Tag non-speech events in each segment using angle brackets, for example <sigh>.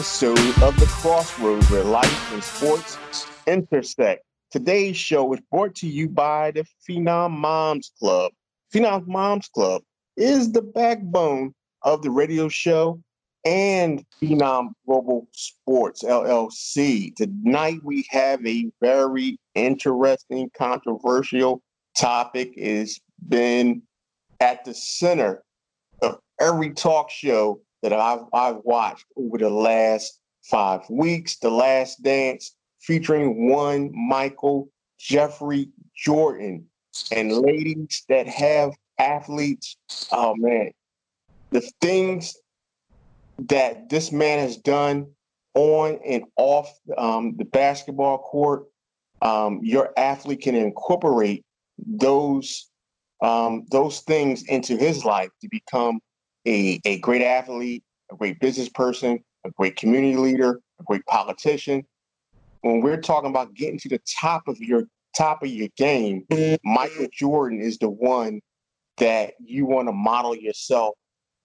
episode of The Crossroads where life and sports intersect. Today's show is brought to you by the Phenom Moms Club. Phenom Moms Club is the backbone of the radio show and Phenom Global Sports LLC. Tonight we have a very interesting, controversial topic. It's been at the center of every talk show that I've, I've watched over the last five weeks. The Last Dance featuring one Michael Jeffrey Jordan. And ladies that have athletes, oh man, the things that this man has done on and off um, the basketball court, um, your athlete can incorporate those um, those things into his life to become a, a great athlete, a great business person, a great community leader, a great politician. When we're talking about getting to the top of your top of your game, Michael Jordan is the one that you want to model yourself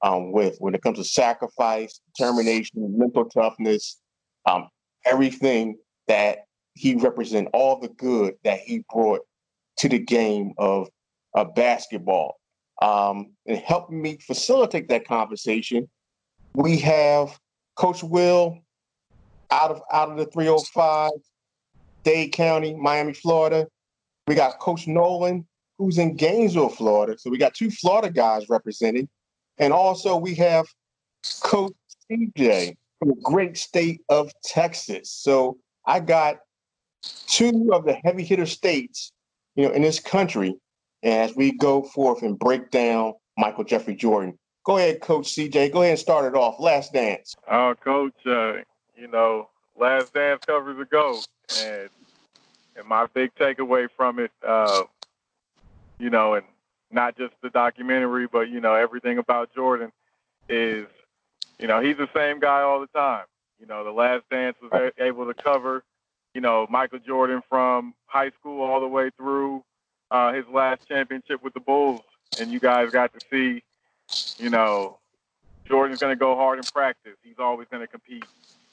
um, with when it comes to sacrifice, determination, mental toughness, um, everything that he represents, all the good that he brought to the game of, of basketball. Um, and helping me facilitate that conversation, we have Coach Will out of out of the 305, Dade County, Miami, Florida. We got Coach Nolan, who's in Gainesville, Florida. So we got two Florida guys representing. And also we have Coach CJ from the great state of Texas. So I got two of the heavy hitter states, you know, in this country as we go forth and break down Michael Jeffrey Jordan. Go ahead, Coach CJ. Go ahead and start it off. Last dance. Uh, Coach, uh, you know, Last Dance covers a GOAT. And, and my big takeaway from it, uh, you know, and not just the documentary, but, you know, everything about Jordan is, you know, he's the same guy all the time. You know, The Last Dance was able to cover, you know, Michael Jordan from high school all the way through uh, his last championship with the Bulls, and you guys got to see, you know, Jordan's going to go hard in practice. He's always going to compete.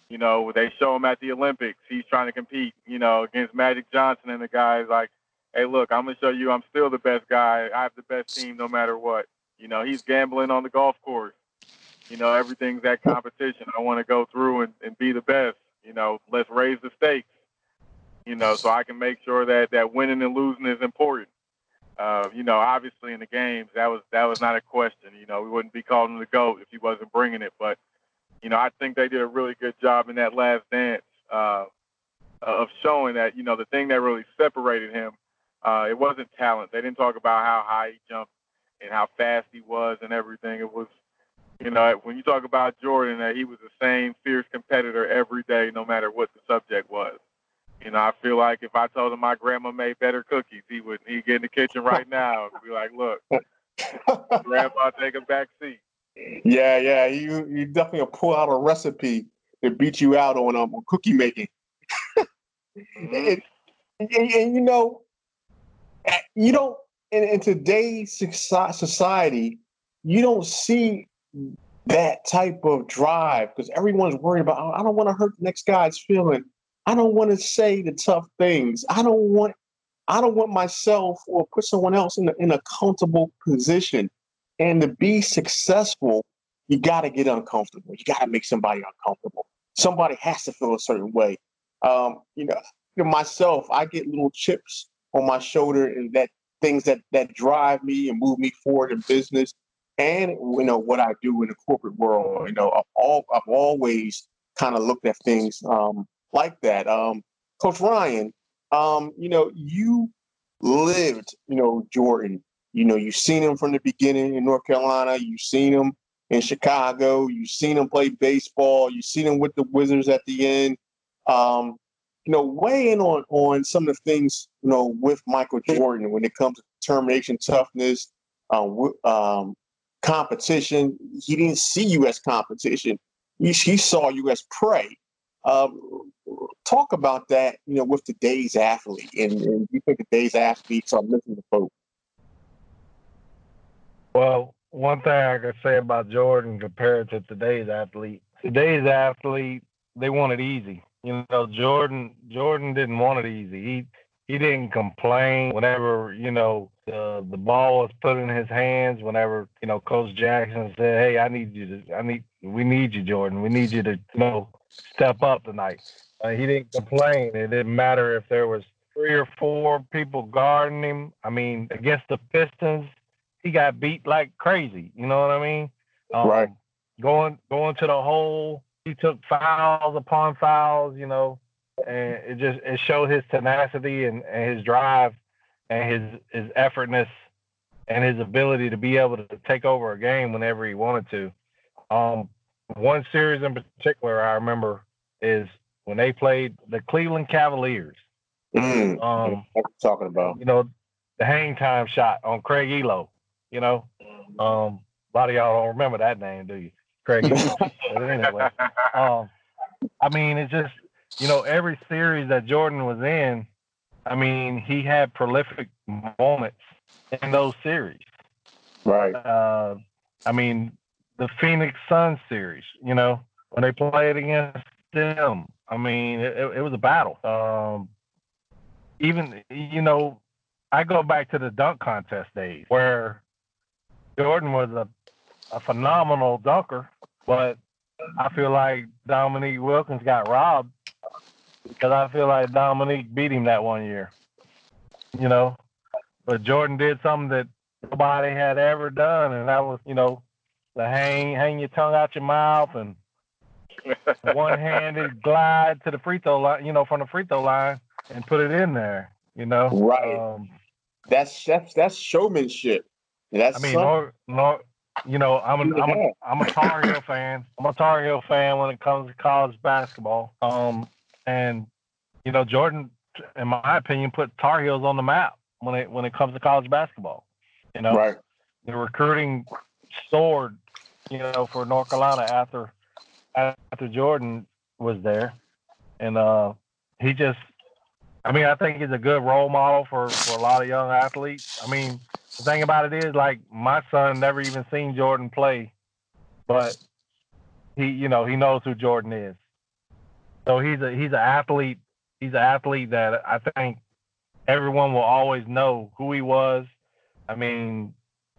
You know, they show him at the Olympics. He's trying to compete, you know, against Magic Johnson and the guys like, hey, look, I'm going to show you I'm still the best guy. I have the best team no matter what. You know, he's gambling on the golf course. You know, everything's that competition. I want to go through and, and be the best. You know, let's raise the stakes you know, so I can make sure that that winning and losing is important. Uh, you know, obviously in the games that was that was not a question. You know, we wouldn't be calling him the goat if he wasn't bringing it. But you know, I think they did a really good job in that last dance uh, of showing that you know the thing that really separated him. Uh, it wasn't talent. They didn't talk about how high he jumped and how fast he was and everything. It was, you know, when you talk about Jordan, that he was the same fierce competitor every day, no matter what the subject was. You know, I feel like if I told him my grandma made better cookies, he would he'd get in the kitchen right now and be like, "Look, <laughs> grandma, take a back seat." Yeah, yeah, you you definitely pull out a recipe to beat you out on um cookie making. <laughs> mm-hmm. and, and, and, you know, you don't in, in today's society, you don't see that type of drive because everyone's worried about. Oh, I don't want to hurt the next guy's feeling. I don't want to say the tough things. I don't want I don't want myself or put someone else in a, in a comfortable position. And to be successful, you got to get uncomfortable. You got to make somebody uncomfortable. Somebody has to feel a certain way. Um, you know, myself, I get little chips on my shoulder and that things that that drive me and move me forward in business and you know what I do in the corporate world. You know, I've all I've always kind of looked at things um, like that. Um, Coach Ryan, um, you know, you lived, you know, Jordan. You know, you've seen him from the beginning in North Carolina. You've seen him in Chicago. You've seen him play baseball. You've seen him with the Wizards at the end. Um, you know, weigh in on on some of the things you know with Michael Jordan when it comes to determination, toughness, um, um, competition. He didn't see you as competition. He, he saw you as prey. Um, talk about that, you know, with today's athlete, and, and you think today's athletes are missing the boat. Well, one thing I could say about Jordan compared to today's athlete, today's athlete they want it easy. You know, Jordan Jordan didn't want it easy. He he didn't complain whenever you know the the ball was put in his hands. Whenever you know Coach Jackson said, "Hey, I need you to, I need, we need you, Jordan. We need you to, you know, step up tonight." Uh, he didn't complain. It didn't matter if there was three or four people guarding him. I mean, against the Pistons, he got beat like crazy. You know what I mean? Um, right. Going going to the hole. He took fouls upon fouls. You know, and it just it showed his tenacity and, and his drive and his his effortness and his ability to be able to take over a game whenever he wanted to. Um, one series in particular I remember is when they played the Cleveland Cavaliers. Mm, um, what you talking about? You know, the hang time shot on Craig Ehlo. You know, um, a lot of y'all don't remember that name, do you? Craig. <laughs> but anyway, um, I mean, it's just you know every series that Jordan was in. I mean, he had prolific moments in those series. Right. Uh, I mean, the Phoenix Suns series. You know, when they played against them. I mean, it, it was a battle. Um, even you know, I go back to the dunk contest days where Jordan was a, a phenomenal dunker, but I feel like Dominique Wilkins got robbed because I feel like Dominique beat him that one year. You know, but Jordan did something that nobody had ever done, and that was, you know, the hang hang your tongue out your mouth and <laughs> one-handed glide to the free throw line, you know, from the free throw line and put it in there. You know, right? Um, that's that's that's showmanship. That's I mean, nor, nor, you know, I'm a, I'm a, I'm a Tar Heel <coughs> fan. I'm a Tar Heel fan when it comes to college basketball. Um, and you know, Jordan, in my opinion, put Tar Heels on the map when it when it comes to college basketball. You know, right. the recruiting soared, you know, for North Carolina after after Jordan was there, and uh, he just, I mean, I think he's a good role model for for a lot of young athletes. I mean, the thing about it is, like, my son never even seen Jordan play, but he, you know, he knows who Jordan is. So he's a he's an athlete. He's an athlete that I think everyone will always know who he was. I mean,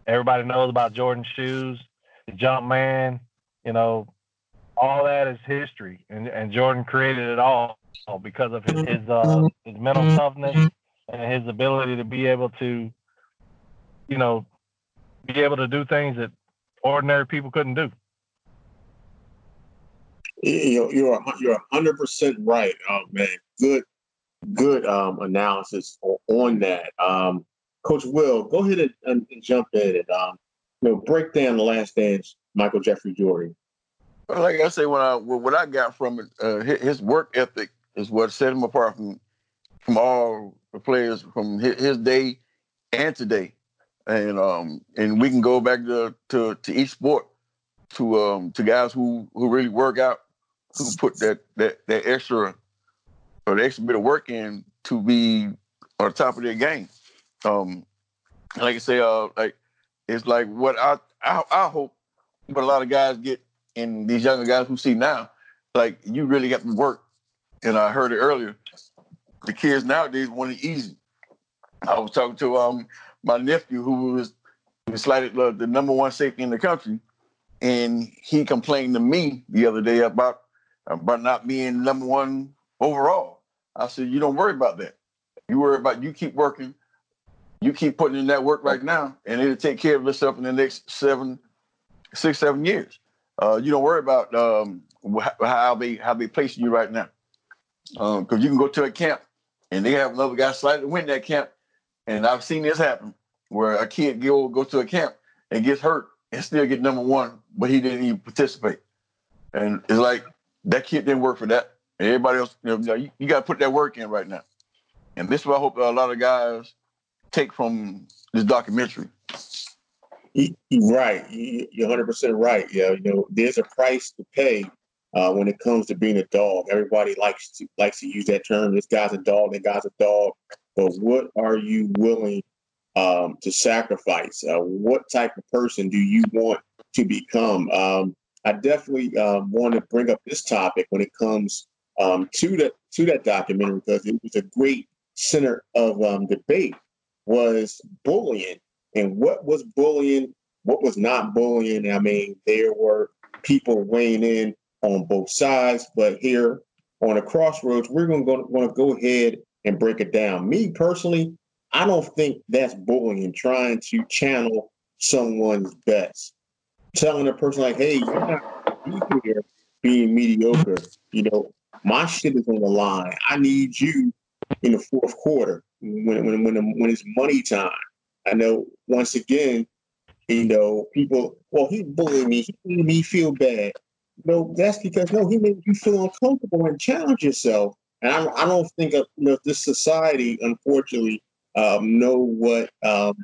everybody knows about Jordan shoes, the jump man, you know, all that is history, and, and Jordan created it all because of his his, uh, his mental toughness and his ability to be able to, you know, be able to do things that ordinary people couldn't do. You're you're you're hundred percent right. Oh man, good good um, analysis on that. Um, Coach Will, go ahead and, and, jump in and um, you know break down the last dance, Michael Jeffrey Jordan like I say, when I what I got from it, uh, his work ethic is what set him apart from from all the players from his day and today, and um and we can go back to to, to each sport to um to guys who who really work out, who put that that that extra or the extra bit of work in to be on top of their game. Um, like I say, uh, like it's like what I I, I hope, but a lot of guys get and these younger guys who see now, like you really got to work. And I heard it earlier. The kids nowadays want it easy. I was talking to um my nephew who was slated uh, the number one safety in the country, and he complained to me the other day about about not being number one overall. I said, you don't worry about that. You worry about you keep working, you keep putting in that work right now, and it'll take care of itself in the next seven, six, seven years. Uh, you don't worry about um, how they how they placing you right now, because um, you can go to a camp and they have another guy slightly win that camp, and I've seen this happen where a kid go go to a camp and gets hurt and still get number one, but he didn't even participate, and it's like that kid didn't work for that. Everybody else, you know, you, you got to put that work in right now, and this is what I hope a lot of guys take from this documentary. Right, you're 100 percent right. Yeah, you know, there's a price to pay uh, when it comes to being a dog. Everybody likes to likes to use that term. This guy's a dog. That guy's a dog. But what are you willing um, to sacrifice? Uh, what type of person do you want to become? Um, I definitely um, want to bring up this topic when it comes um, to that to that documentary because it was a great center of um, debate was bullying and what was bullying, what was not bullying. I mean, there were people weighing in on both sides, but here on a crossroads, we're going to to go ahead and break it down. Me personally, I don't think that's bullying, trying to channel someone's best. Telling a person like, hey, you're not here being mediocre. You know, my shit is on the line. I need you in the fourth quarter when when when, when it's money time. I know once again, you know, people, well, he bullied me, he made me feel bad. No, that's because no, he made you feel uncomfortable and challenge yourself. And I, I don't think of, you know this society, unfortunately, um, know what um,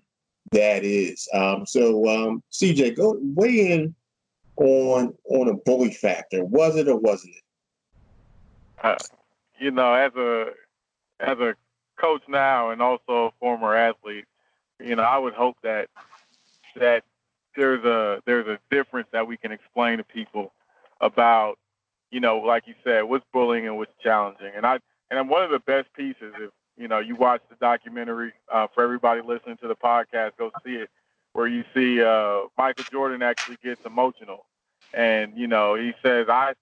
that is. Um, so, um, CJ, go weigh in on on a bully factor. Was it or wasn't it? Uh, you know, as a as a coach now and also a former athlete, you know, I would hope that that there's a there's a difference that we can explain to people about, you know, like you said, what's bullying and what's challenging. And I and one of the best pieces, if you know, you watch the documentary uh, for everybody listening to the podcast, go see it, where you see uh, Michael Jordan actually gets emotional, and you know, he says, "I,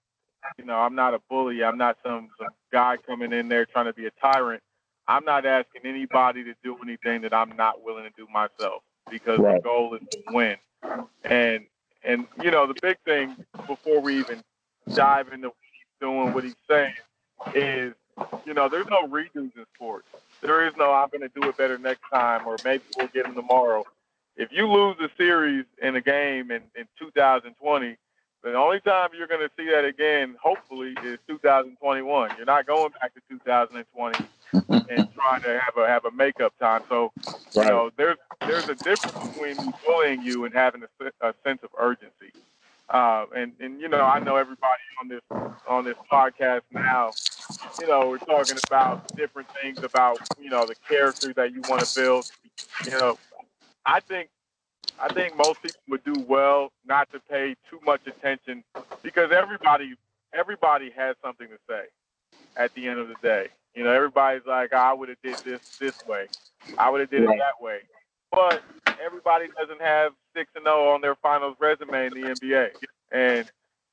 you know, I'm not a bully. I'm not some some guy coming in there trying to be a tyrant. I'm not asking anybody to do anything that I'm not willing to do myself because right. the goal is to win. And and you know, the big thing before we even dive into what he's doing, what he's saying, is you know, there's no redos in sports. There is no I'm going to do it better next time, or maybe we'll get him tomorrow. If you lose a series in a game in, in 2020, the only time you're going to see that again, hopefully, is 2021. You're not going back to 2020 and trying to have a have a makeup time. So, you right. know, there's there's a difference between bullying you and having a, a sense of urgency. Uh, and and you know, I know everybody on this on this podcast now. You know, we're talking about different things about you know the character that you want to build. You know, I think I think most people would do well not to pay too much attention because everybody everybody has something to say at the end of the day. You know, everybody's like, oh, I would have did this this way. I would have did it that way. But everybody doesn't have six and zero oh on their finals resume in the NBA, and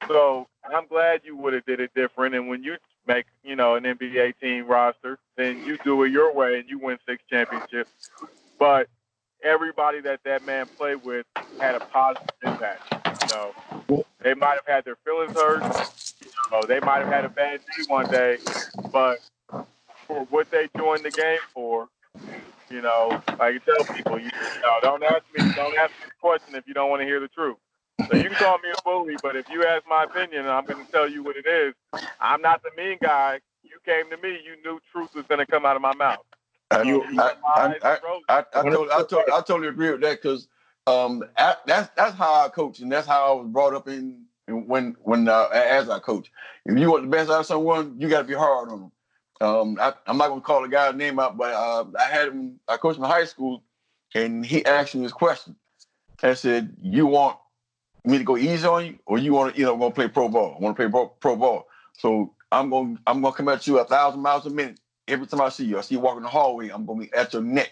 so I'm glad you would have did it different. And when you make you know an NBA team roster, then you do it your way and you win six championships. But everybody that that man played with had a positive impact. You know, they might have had their feelings hurt. You know, they might have had a bad day one day, but for what they joined the game for, you know, like I tell people, you, know, don't ask me, don't ask me a question if you don't want to hear the truth. So you can call me a bully, but if you ask my opinion, I'm going to tell you what it is. I'm not the mean guy. You came to me, you knew truth was going to come out of my mouth. I, you, I, I, I, I, I, totally, I, totally, I totally agree with that because um, that's that's how I coach and that's how I was brought up in, in when when uh, as I coach. If you want the best out of someone, you got to be hard on them. Um, I, am not gonna call the guy's name out, but uh, I had him. I coached him in high school, and he asked me this question. I said, "You want me to go easy on you, or you want to, you know, want to play pro ball? I want to play pro, pro ball. So I'm gonna I'm gonna come at you a thousand miles a minute every time I see you. I see you walking the hallway. I'm gonna be at your neck.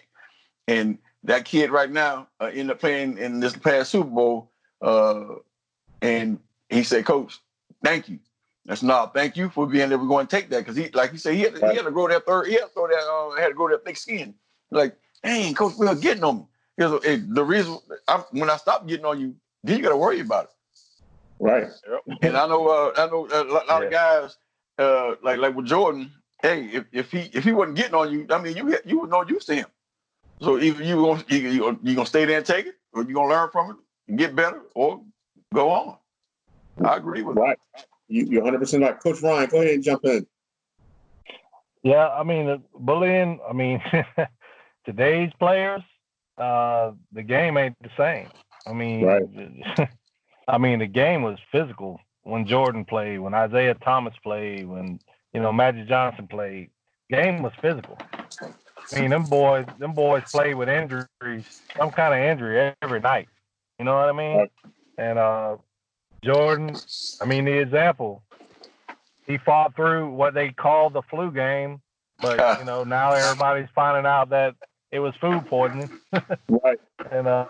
And that kid right now uh, ended up playing in this past Super Bowl, uh, and he said, "Coach, thank you." That's not thank you for being able to go and take that because he, like you said, he had, to, right. he had to grow that third, he had to grow that, uh, had to grow that thick skin. Like, dang, coach, we're getting on me. Because hey, the reason I, when I stopped getting on you, then you got to worry about it. Right. And I know, uh, I know a lot, yeah. of guys, uh, like like with Jordan. Hey, if, if he if he wasn't getting on you, I mean, you you were no use to him. So either you gonna you, you, you gonna stay there and take it, or you gonna learn from it and get better, or go on. I agree with right. That you, you're 100 percent right. Coach Ryan, go ahead and jump in. Yeah, I mean, bullying. I mean, <laughs> today's players, uh, the game ain't the same. I mean, right. <laughs> I mean, the game was physical when Jordan played, when Isiah Thomas played, when you know Magic Johnson played. Game was physical. I mean, them boys, them boys played with injuries, some kind of injury every night. You know what I mean? Right. And uh, Jordan, I mean, the example, he fought through what they call the flu game, but <laughs> you know now everybody's finding out that it was food poisoning. <laughs> right. And uh,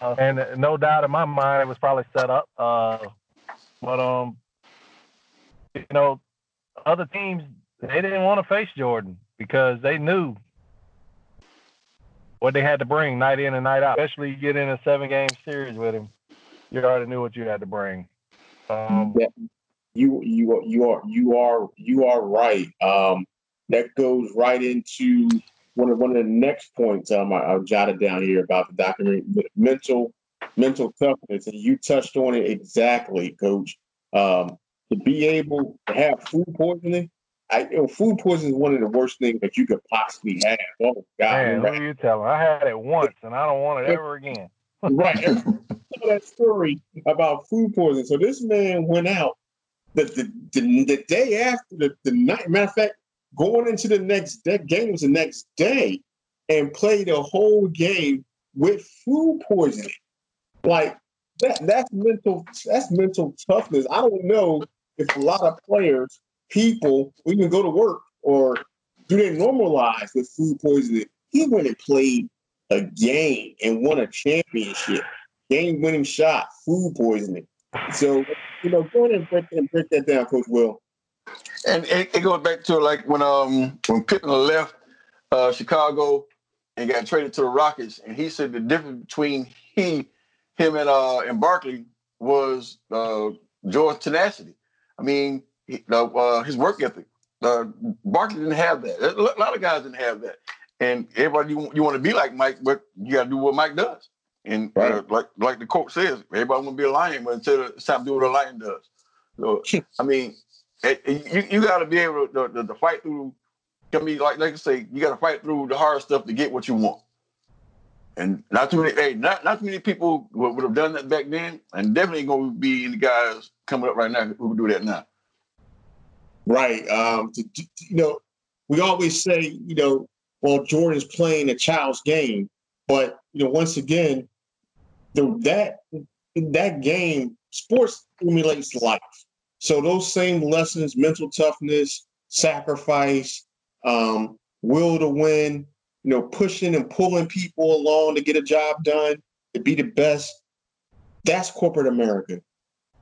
uh, and no doubt in my mind it was probably set up. Uh, but um, you know, other teams they didn't want to face Jordan because they knew what they had to bring night in and night out. Especially you get in a seven game series with him, you already knew what you had to bring. Um, yeah, you you you are you are you are right. Um, that goes right into one of one of the next points um, I, I jotted down here about the documentary mental mental toughness, and you touched on it exactly, Coach. Um, to be able to have food poisoning, I, you know, food poisoning is one of the worst things that you could possibly have. Oh God! Man, who are you telling? I had it once, and I don't want it ever again. Right. <laughs> that story about food poisoning. So this man went out the the, the, the day after the, the night. Matter of fact, going into the next day, game was the next day, and played a whole game with food poisoning. Like that that's mental that's mental toughness. I don't know if a lot of players, people, even go to work or do they normalize with food poisoning. He went and played a game and won a championship, game winning shot, food poisoning. So, you know, go ahead and break, and break that down, Coach Will. And it, it, goes back to like when um when Pippen left uh, Chicago and got traded to the Rockets, and he said the difference between he, him, and uh and Barkley was uh George's tenacity. I mean, he, uh, his work ethic. Uh, Barkley didn't have that. A lot of guys didn't have that. And everybody you, you want to be like Mike, but you got to do what Mike does. And uh, right. uh, like like the quote says, everybody want to be a lion, but until it's time to do what a lion does. So <laughs> I mean, it, it, you you got to be able to, to, to, fight through. I mean, like like I say, you got to fight through the hard stuff to get what you want. And not too many, hey, not not too many people would, would have done that back then, and definitely going to be any guys coming up right now who would do that now. Right. Um, to, to, you know, we always say, you know, well, Jordan's playing a child's game, but you know, once again, the that that game, sports emulates life. So those same lessons, mental toughness, sacrifice, um, will to win, you know, pushing and pulling people along to get a job done, to be the best. That's corporate America.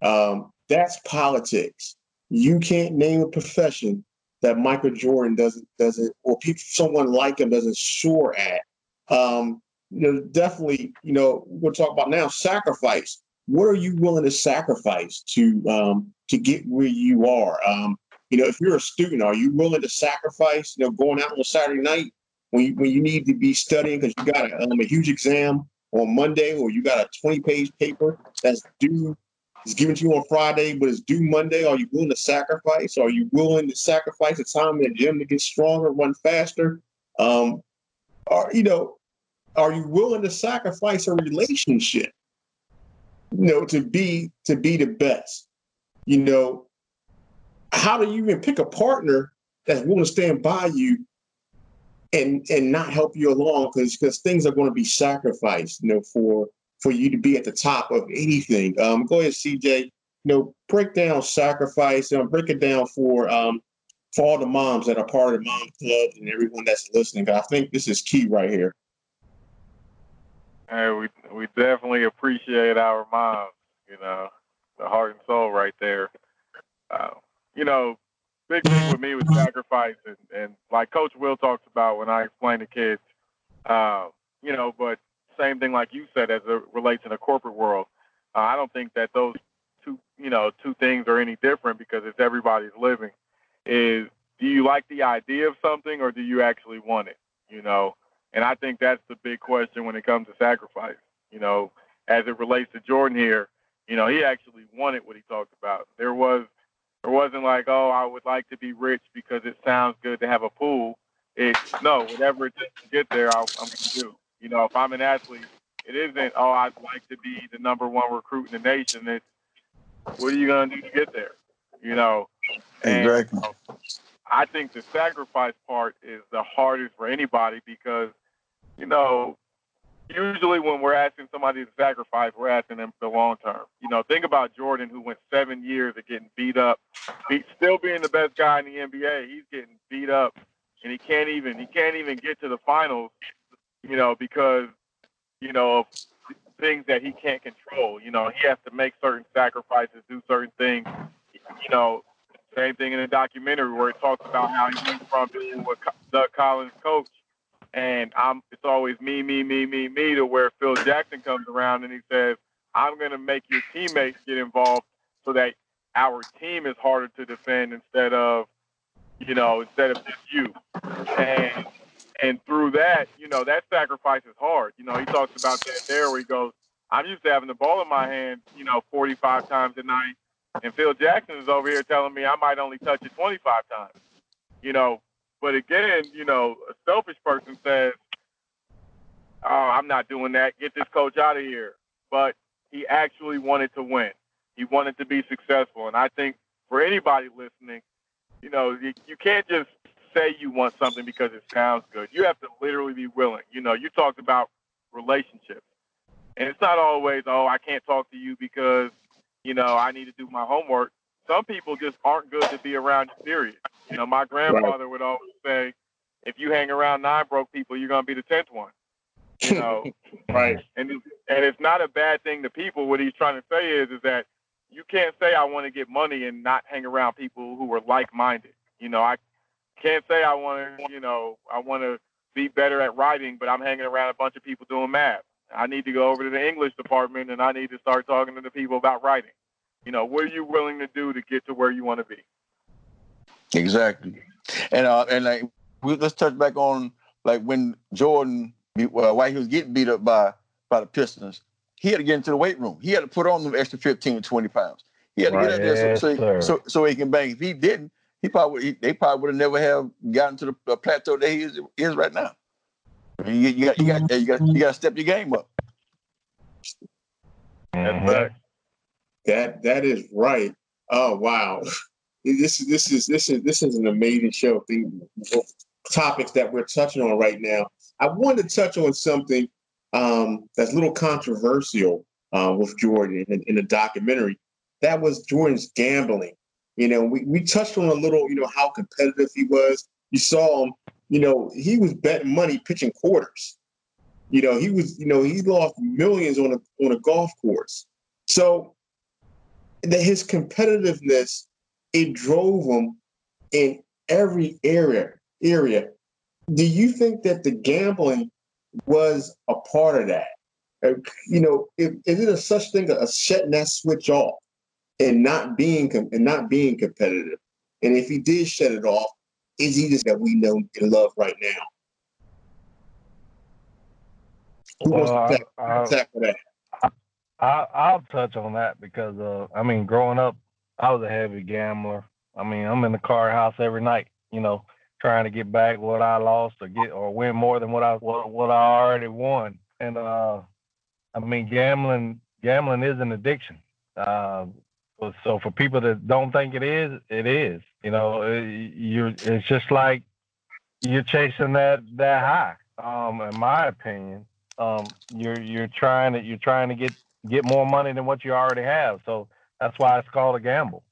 Um, that's politics. You can't name a profession that Michael Jordan doesn't doesn't or people someone like him doesn't soar at. Um, you know, definitely, you know, we'll talk about now sacrifice. What are you willing to sacrifice to um, to get where you are? Um, you know, if you're a student, are you willing to sacrifice? You know, going out on a Saturday night when you, when you need to be studying because you got a, um, a huge exam on Monday or you got a 20 page paper that's due it's given to you on Friday, but it's due Monday. Are you willing to sacrifice? Are you willing to sacrifice the time in the gym to get stronger, run faster? Um, are you know, are you willing to sacrifice a relationship? You know, to be to be the best. You know, how do you even pick a partner that's willing to stand by you and and not help you along because because things are going to be sacrificed, you know, for for you to be at the top of anything. Um, go ahead, CJ. You know, break down sacrifice and um, break it down for um, for all the moms that are part of the mom club and everyone that's listening. I think this is key right here. Hey, we we definitely appreciate our moms. You know, the heart and soul right there. Uh, you know, big thing with me was sacrifice, and, and like Coach Will talks about when I explain to kids. Uh, you know, but same thing like you said as it relates in the corporate world. Uh, I don't think that those two, you know, two things are any different because it's everybody's living. Is do you like the idea of something or do you actually want it? You know, and I think that's the big question when it comes to sacrifice. You know, as it relates to Jordan here, you know, he actually wanted what he talked about. There was, there wasn't like, oh, I would like to be rich because it sounds good to have a pool. It's no, whatever it takes to get there, I'm going to do. You know, if I'm an athlete, it isn't, oh, I'd like to be the number one recruit in the nation. It's, what are you going to do to get there? You know? And, exactly. I think the sacrifice part is the hardest for anybody because, you know, usually when we're asking somebody to sacrifice, we're asking them for the long term. You know, think about Jordan, who went seven years of getting beat up, beat, still being the best guy in the NBA. He's getting beat up, and he can't even he can't even get to the finals. You know, because you know things that he can't control. You know, he has to make certain sacrifices, do certain things. You know, same thing in the documentary where it talks about how he went from being with Doug Collins' coach and I'm it's always me, me, me, me, me to where Phil Jackson comes around and he says, I'm gonna make your teammates get involved so that our team is harder to defend instead of you know, instead of just you. And and through that, you know, that sacrifice is hard. You know, he talks about that there where he goes, I'm used to having the ball in my hand, you know, 45 times a night. And Phil Jackson is over here telling me I might only touch it 25 times. You know, but again, you know, a selfish person says, "Oh, I'm not doing that. Get this coach out of here." But he actually wanted to win. He wanted to be successful, and I think for anybody listening, you know, you, you can't just say you want something because it sounds good. You have to literally be willing. You know, you talked about relationships, and it's not always, "Oh, I can't talk to you because." You know, I need to do my homework some people just aren't good to be around. Period. You know, my grandfather right. would always say, "If you hang around nine broke people, you're gonna be the tenth one." You <laughs> know, right? And and it's not a bad thing to people. What he's trying to say is, is that you can't say I want to get money and not hang around people who are like-minded. You know, I can't say I want to, you know, I want to be better at writing, but I'm hanging around a bunch of people doing math. I need to go over to the English department and I need to start talking to the people about writing. You know, what are you willing to do to get to where you want to be? Exactly, and uh, and like we, let's touch back on like when Jordan, well, while he was getting beat up by by the Pistons, he had to get into the weight room. He had to put on them extra fifteen to twenty pounds. He had to right. get out there so, so, so, so, he can bang. If he didn't, he probably they probably would have never have gotten to the plateau that he is, is right now. you, you, got you got you got you got to step your game up. Mm-hmm. That that is right. Oh wow. <laughs> This is this is this is this is an amazing show. The topics that we're touching on right now. I wanted to touch on something um, that's a little controversial uh, with Jordan in, in the documentary. That was Jordan's gambling. You know, we, we touched on a little, you know, how competitive he was. You saw him, you know, he was betting money pitching quarters. You know, he was, you know, he lost millions on a on a golf course. So that his competitiveness it drove him in every area area. Do you think that the gambling was a part of that? Uh, you know, is, is it a such thing as shutting that switch off and not being and not being competitive? And if he did shut it off, is he just that we know and love right now? Who well, wants to tackle that? I, I'll touch on that because uh, I mean, growing up, I was a heavy gambler. I mean, I'm in the car house every night, you know, trying to get back what I lost or get or win more than what I what, what I already won. And uh, I mean, gambling gambling is an addiction. Uh, so for people that don't think it is, it is. You know, you're it's just like you're chasing that that high. Um, in my opinion, um, you're you're trying to you're trying to get get more money than what you already have. So that's why it's called a gamble.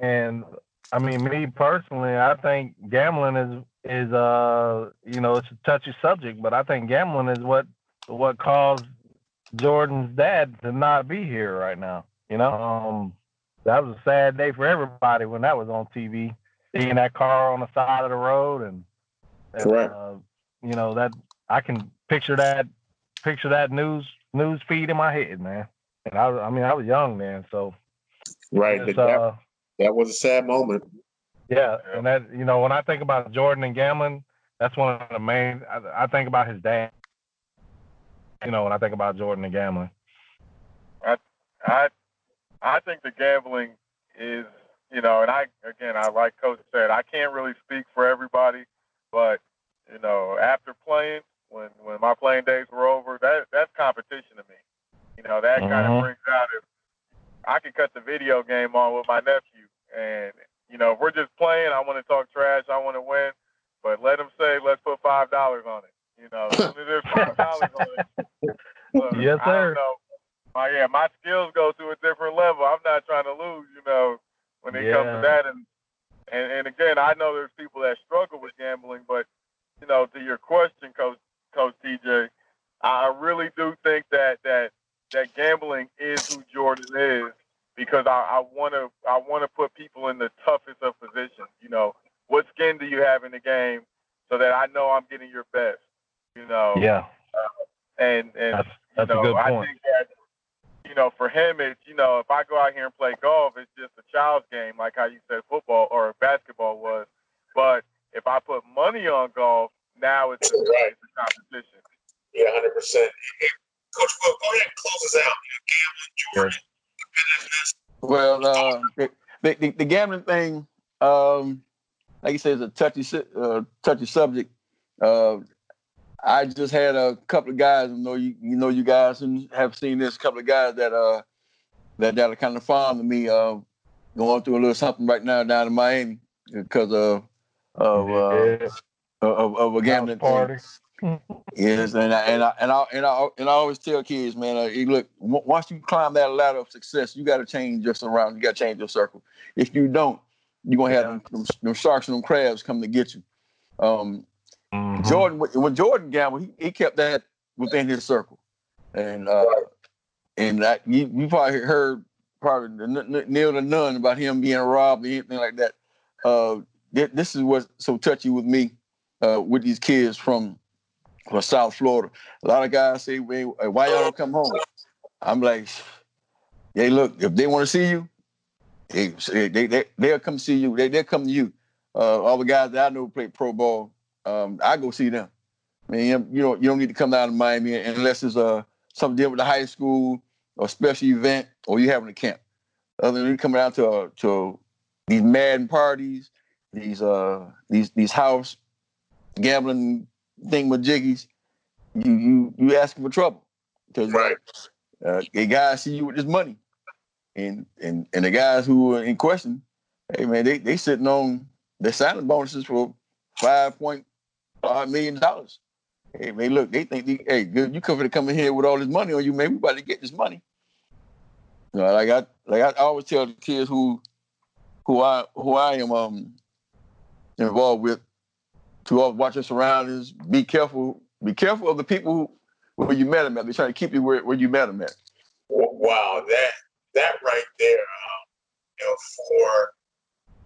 And I mean, me personally, I think gambling is is uh you know it's a touchy subject, but I think gambling is what what caused Jordan's dad to not be here right now. You know, um, that was a sad day for everybody when that was on TV, seeing that car on the side of the road, and, and correct. Uh, you know that I can picture that picture that news news feed in my head, man. And I, I mean, I was young then, so right. That, uh, that was a sad moment. Yeah, and that you know, when I think about Jordan and gambling, that's one of the main. I, I think about his dad. You know, when I think about Jordan and gambling. I, I, I think the gambling is, you know, and I again, I like Coach said, I can't really speak for everybody, but you know, after playing, when when my playing days were over, that that's competition to me. You know, that kind of mm-hmm. brings out if I can cut the video game on with my nephew, and you know, if we're just playing, I want to talk trash, I want to win, but let him say, let's put five dollars on it. You know, as soon as there's five dollars on it, <laughs> look, Yes, I sir. don't know. My yeah, my skills go to a different level. I'm not trying to lose, you know, when it comes to that. And, and and again, I know there's people that struggle with gambling, but you know, to your question, Coach Coach TJ, I really do think that that that gambling is who Jordan is because I, I want to I want to put people in the toughest of positions. You know, what skin do you have in the game so that I know I'm getting your best. You know, Yeah, uh, and and that's that's you know, a good I point. think that you know, for him, it's you know, if I go out here and play golf, it's just a child's game, like how you said football or basketball was. But if I put money on golf, now it's a, Right. it's a competition. Yeah, hundred percent. Coach Will, go ahead and close us out. You know, gambling, Jordan, competitiveness. Well, uh, the, the, the, the gambling thing, um, like you said, is a touchy uh, touchy subject. Uh, I just had a couple of guys. I know you, you know, you guys have seen this. couple of guys that uh that that are kind of fond of me. Uh, going through a little something right now down in Miami because of of uh, of, of a gambling party. Yes, and I, and I and I and I and I always tell kids, man, uh, look w- once you climb that ladder of success, you got to change your surroundings. You got to change your circle. If you don't, you're gonna have Yeah. them, them, them sharks and them crabs come to get you. Um, Mhm. Jordan, when Jordan gambled, he, he kept that within his circle, and uh, and that you, you probably heard probably the n- n- Neil the Nun about him being robbed or anything like that. Uh, thi- this is what's so touchy with me, uh, with these kids from from South Florida. A lot of guys say, "Wait, why y'all don't come home?" I'm like, "Hey, look, if they want to see you, they they they they'll come see you. They they'll come to you. Uh, all the guys that I know play pro ball, um, I go see them. I mean, you know, you don't need to come down to Miami unless it's uh something dealing with the high school or special event or you having a camp. Other than you coming out to uh, to these Madden parties, these uh these these house gambling thingamajiggies, you you you asking for trouble because Right. uh, the guys see you with this money, and and and the guys who are in question, hey man, they they sitting on their signing bonuses for five point five million dollars. Hey man, look, they think they, hey, good, you come to come in here with all this money on you, man. We about to get this money. You know, like I like I always tell the kids who who I who I am um involved with to watch your surroundings. Be careful. Be careful of the people who where you met them at. They're trying to keep you where, where you met them at. Wow, that that right there, um, you know, for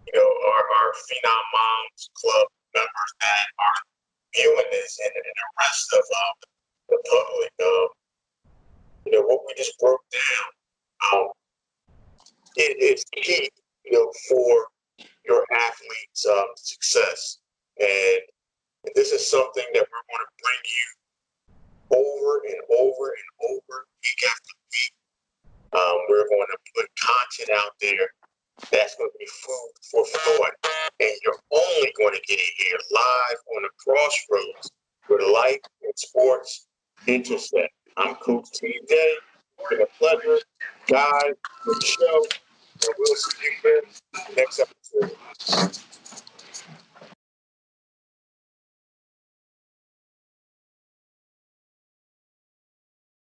you know our, our Phenom Moms Club members that are viewing and, and the rest of um, the public, um, you know, what we just broke down, um, it is key, you know, for your athletes' um, success, and this is something that we're going to bring you over and over and over week after week. Um, we're going to put content out there that's going to be food for thought. And you're only going to get it here live on the crossroads where life and sports intersect. I'm Coach T. Day. It's been a pleasure. Guys, the show. And we'll see you again next episode.